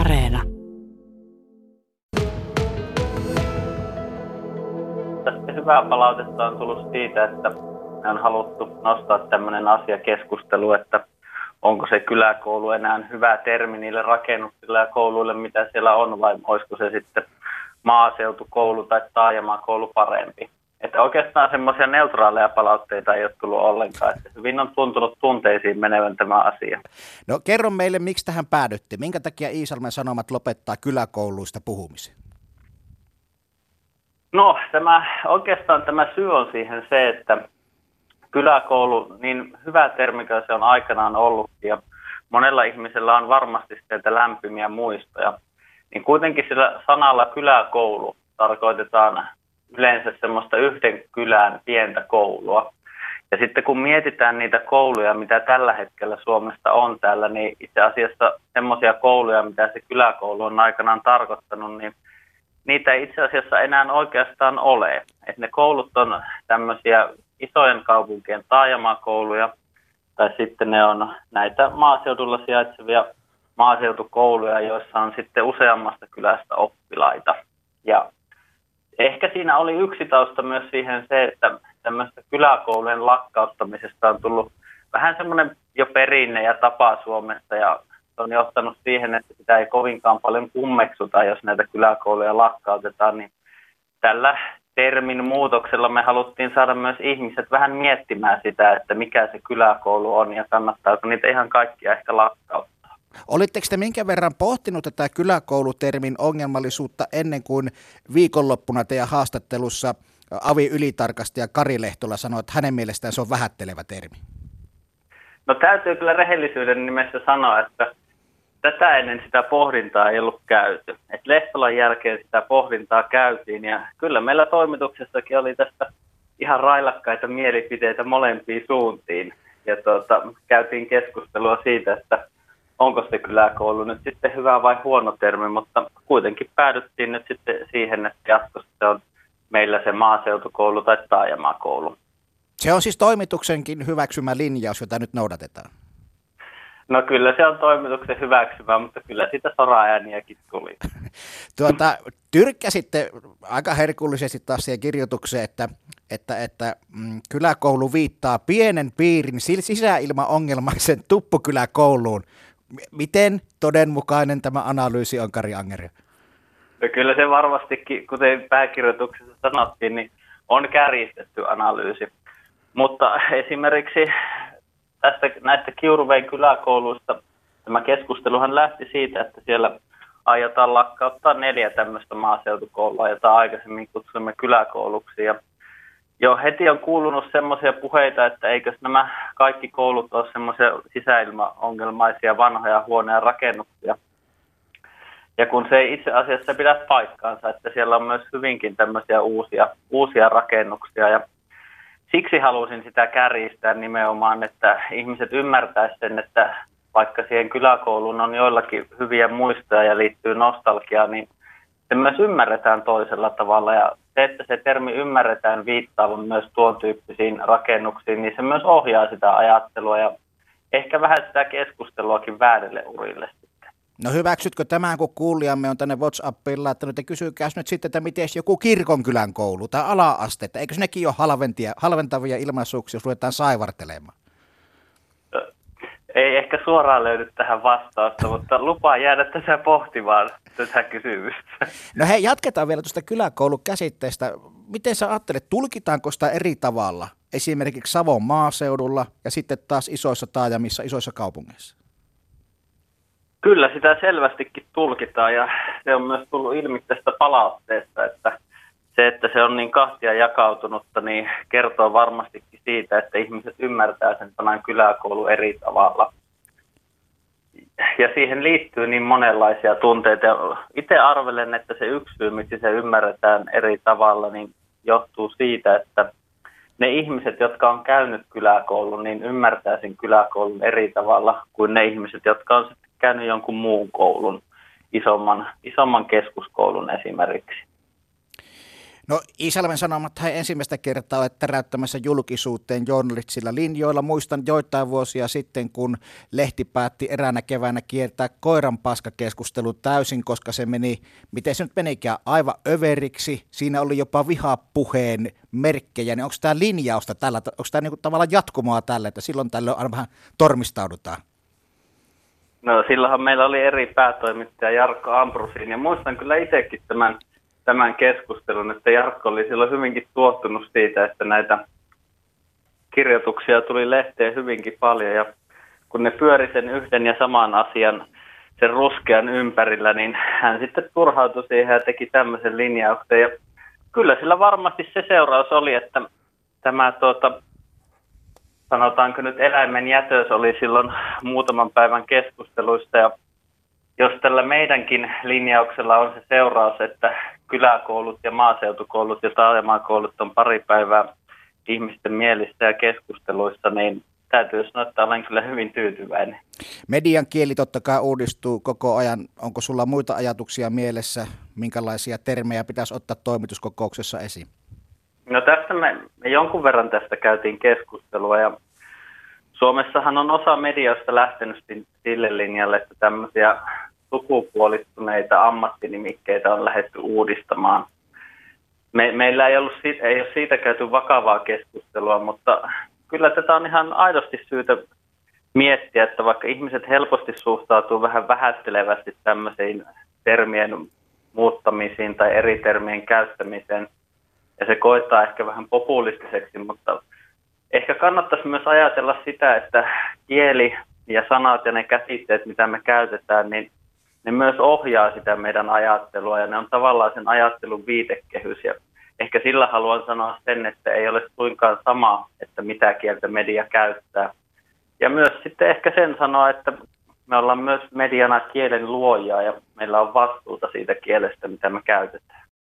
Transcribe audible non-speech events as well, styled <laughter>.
Areena. Tästä hyvää palautetta on tullut siitä, että on haluttu nostaa tämmöinen asia keskustelu, että onko se kyläkoulu enää hyvä termi niille rakennuksille ja kouluille, mitä siellä on, vai olisiko se sitten maaseutukoulu tai taajamakoulu parempi. Että oikeastaan semmoisia neutraaleja palautteita ei ole tullut ollenkaan. Että hyvin on tuntunut tunteisiin menevän tämä asia. No kerro meille, miksi tähän päädyttiin? Minkä takia Iisalmen Sanomat lopettaa kyläkouluista puhumisen? No tämä, oikeastaan tämä syy on siihen se, että kyläkoulu, niin hyvä termi se on aikanaan ollut ja monella ihmisellä on varmasti sieltä lämpimiä muistoja, niin kuitenkin sillä sanalla kyläkoulu tarkoitetaan yleensä semmoista yhden kylän pientä koulua. Ja sitten kun mietitään niitä kouluja, mitä tällä hetkellä Suomesta on täällä, niin itse asiassa semmoisia kouluja, mitä se kyläkoulu on aikanaan tarkoittanut, niin niitä ei itse asiassa enää oikeastaan ole. Et ne koulut on tämmöisiä isojen kaupunkien taajamakouluja, tai sitten ne on näitä maaseudulla sijaitsevia maaseutukouluja, joissa on sitten useammasta kylästä oppilaita. Ja ehkä siinä oli yksi tausta myös siihen se, että tämmöistä kyläkoulujen lakkauttamisesta on tullut vähän semmoinen jo perinne ja tapa Suomessa ja se on johtanut siihen, että sitä ei kovinkaan paljon kummeksuta, jos näitä kyläkouluja lakkautetaan, niin tällä termin muutoksella me haluttiin saada myös ihmiset vähän miettimään sitä, että mikä se kyläkoulu on ja kannattaako niitä ihan kaikkia ehkä lakkauttaa. Olitteko te minkä verran pohtinut tätä kyläkoulutermin ongelmallisuutta ennen kuin viikonloppuna teidän haastattelussa avi-ylitarkastaja Kari Lehtola sanoi, että hänen mielestään se on vähättelevä termi? No täytyy kyllä rehellisyyden nimessä sanoa, että tätä ennen sitä pohdintaa ei ollut käyty. Et Lehtolan jälkeen sitä pohdintaa käytiin ja kyllä meillä toimituksessakin oli tästä ihan railakkaita mielipiteitä molempiin suuntiin. Ja tuota, käytiin keskustelua siitä, että onko se kyläkoulu nyt sitten hyvä vai huono termi, mutta kuitenkin päädyttiin nyt sitten siihen, että jatkossa se on meillä se maaseutukoulu tai taajamakoulu. Se on siis toimituksenkin hyväksymä linjaus, jota nyt noudatetaan. No kyllä se on toimituksen hyväksymä, mutta kyllä sitä soraääniäkin tuli. <laughs> tuota, tyrkkäsitte aika herkullisesti taas siihen kirjoitukseen, että, että, että mm, kyläkoulu viittaa pienen piirin sisäilmaongelmaisen tuppukyläkouluun. Miten todenmukainen tämä analyysi on, Kari Angeri? No kyllä se varmastikin, kuten pääkirjoituksessa sanottiin, niin on kärjistetty analyysi. Mutta esimerkiksi tästä, näistä Kiuruvein kyläkouluista tämä keskusteluhan lähti siitä, että siellä aiotaan lakkauttaa neljä tämmöistä maaseutukoulua, jota aikaisemmin kutsuimme kyläkouluksi. Ja jo heti on kuulunut semmoisia puheita, että eikö nämä kaikki koulut ole semmoisia sisäilmaongelmaisia vanhoja huoneen rakennuksia. Ja kun se ei itse asiassa pidä paikkaansa, että siellä on myös hyvinkin tämmöisiä uusia, uusia rakennuksia. Ja siksi halusin sitä kärjistää nimenomaan, että ihmiset ymmärtäisivät sen, että vaikka siihen kyläkouluun on joillakin hyviä muistoja ja liittyy nostalgiaan, niin se myös ymmärretään toisella tavalla. Ja se, että se termi ymmärretään viittaavan myös tuon tyyppisiin rakennuksiin, niin se myös ohjaa sitä ajattelua ja ehkä vähän sitä keskusteluakin väärille urille. No hyväksytkö tämän, kun kuulijamme on tänne WhatsAppiin laittanut, ja kysykää nyt sitten, että miten joku kirkonkylän koulu tai ala-aste, että eikö nekin ole halventia, halventavia ilmaisuuksia, jos ruvetaan saivartelemaan? Ei ehkä suoraan löydy tähän vastausta, mutta lupaa jäädä tässä pohtimaan tätä kysymystä. No hei, jatketaan vielä tuosta kyläkoulukäsitteestä. Miten sä ajattelet, tulkitaanko sitä eri tavalla esimerkiksi Savon maaseudulla ja sitten taas isoissa taajamissa, isoissa kaupungeissa? Kyllä sitä selvästikin tulkitaan ja se on myös tullut ilmi tästä palautteesta, että se, että se on niin kahtia jakautunutta, niin kertoo varmastikin siitä, että ihmiset ymmärtää sen sanan kyläkoulu eri tavalla. Ja siihen liittyy niin monenlaisia tunteita. Itse arvelen, että se yksi syy, miksi se ymmärretään eri tavalla, niin johtuu siitä, että ne ihmiset, jotka on käynyt kyläkoulun, niin ymmärtää sen kyläkoulun eri tavalla kuin ne ihmiset, jotka on käynyt jonkun muun koulun, isomman, isomman keskuskoulun esimerkiksi. No Isalmen Sanomat hän ensimmäistä kertaa olet täräyttämässä julkisuuteen journalistisilla linjoilla. Muistan joitain vuosia sitten, kun lehti päätti eräänä keväänä kiertää koiran paskakeskustelu täysin, koska se meni, miten se nyt menikään, aivan överiksi. Siinä oli jopa vihapuheen merkkejä. Niin onko tämä linjausta tällä, onko tämä niinku tavallaan jatkumoa tälle, että silloin tällöin aina vähän tormistaudutaan? No silloinhan meillä oli eri päätoimittaja Jarkko Ambrusin ja muistan kyllä itsekin tämän tämän keskustelun, että Jarkko oli silloin hyvinkin tuottunut siitä, että näitä kirjoituksia tuli lehteen hyvinkin paljon ja kun ne pyöri sen yhden ja saman asian sen ruskean ympärillä, niin hän sitten turhautui siihen ja teki tämmöisen linjauksen. Ja kyllä sillä varmasti se seuraus oli, että tämä tuota, sanotaanko nyt eläimen jätös oli silloin muutaman päivän keskusteluista ja jos tällä meidänkin linjauksella on se seuraus, että kyläkoulut ja maaseutukoulut ja taajamakoulut on pari päivää ihmisten mielissä ja keskusteluissa, niin täytyy sanoa, että olen kyllä hyvin tyytyväinen. Median kieli totta kai uudistuu koko ajan. Onko sulla muita ajatuksia mielessä, minkälaisia termejä pitäisi ottaa toimituskokouksessa esiin? No tästä me, me jonkun verran tästä käytiin keskustelua ja Suomessahan on osa mediasta lähtenyt sille linjalle, että tämmöisiä sukupuolistuneita ammattinimikkeitä on lähdetty uudistamaan. Me, meillä ei, ollut siitä, ei ole siitä käyty vakavaa keskustelua, mutta kyllä tätä on ihan aidosti syytä miettiä, että vaikka ihmiset helposti suhtautuu vähän vähättelevästi tämmöisiin termien muuttamisiin tai eri termien käyttämiseen, ja se koittaa ehkä vähän populistiseksi, mutta ehkä kannattaisi myös ajatella sitä, että kieli ja sanat ja ne käsitteet, mitä me käytetään, niin ne myös ohjaa sitä meidän ajattelua ja ne on tavallaan sen ajattelun viitekehys. Ja ehkä sillä haluan sanoa sen, että ei ole suinkaan sama, että mitä kieltä media käyttää. Ja myös sitten ehkä sen sanoa, että me ollaan myös mediana kielen luojaa ja meillä on vastuuta siitä kielestä, mitä me käytetään.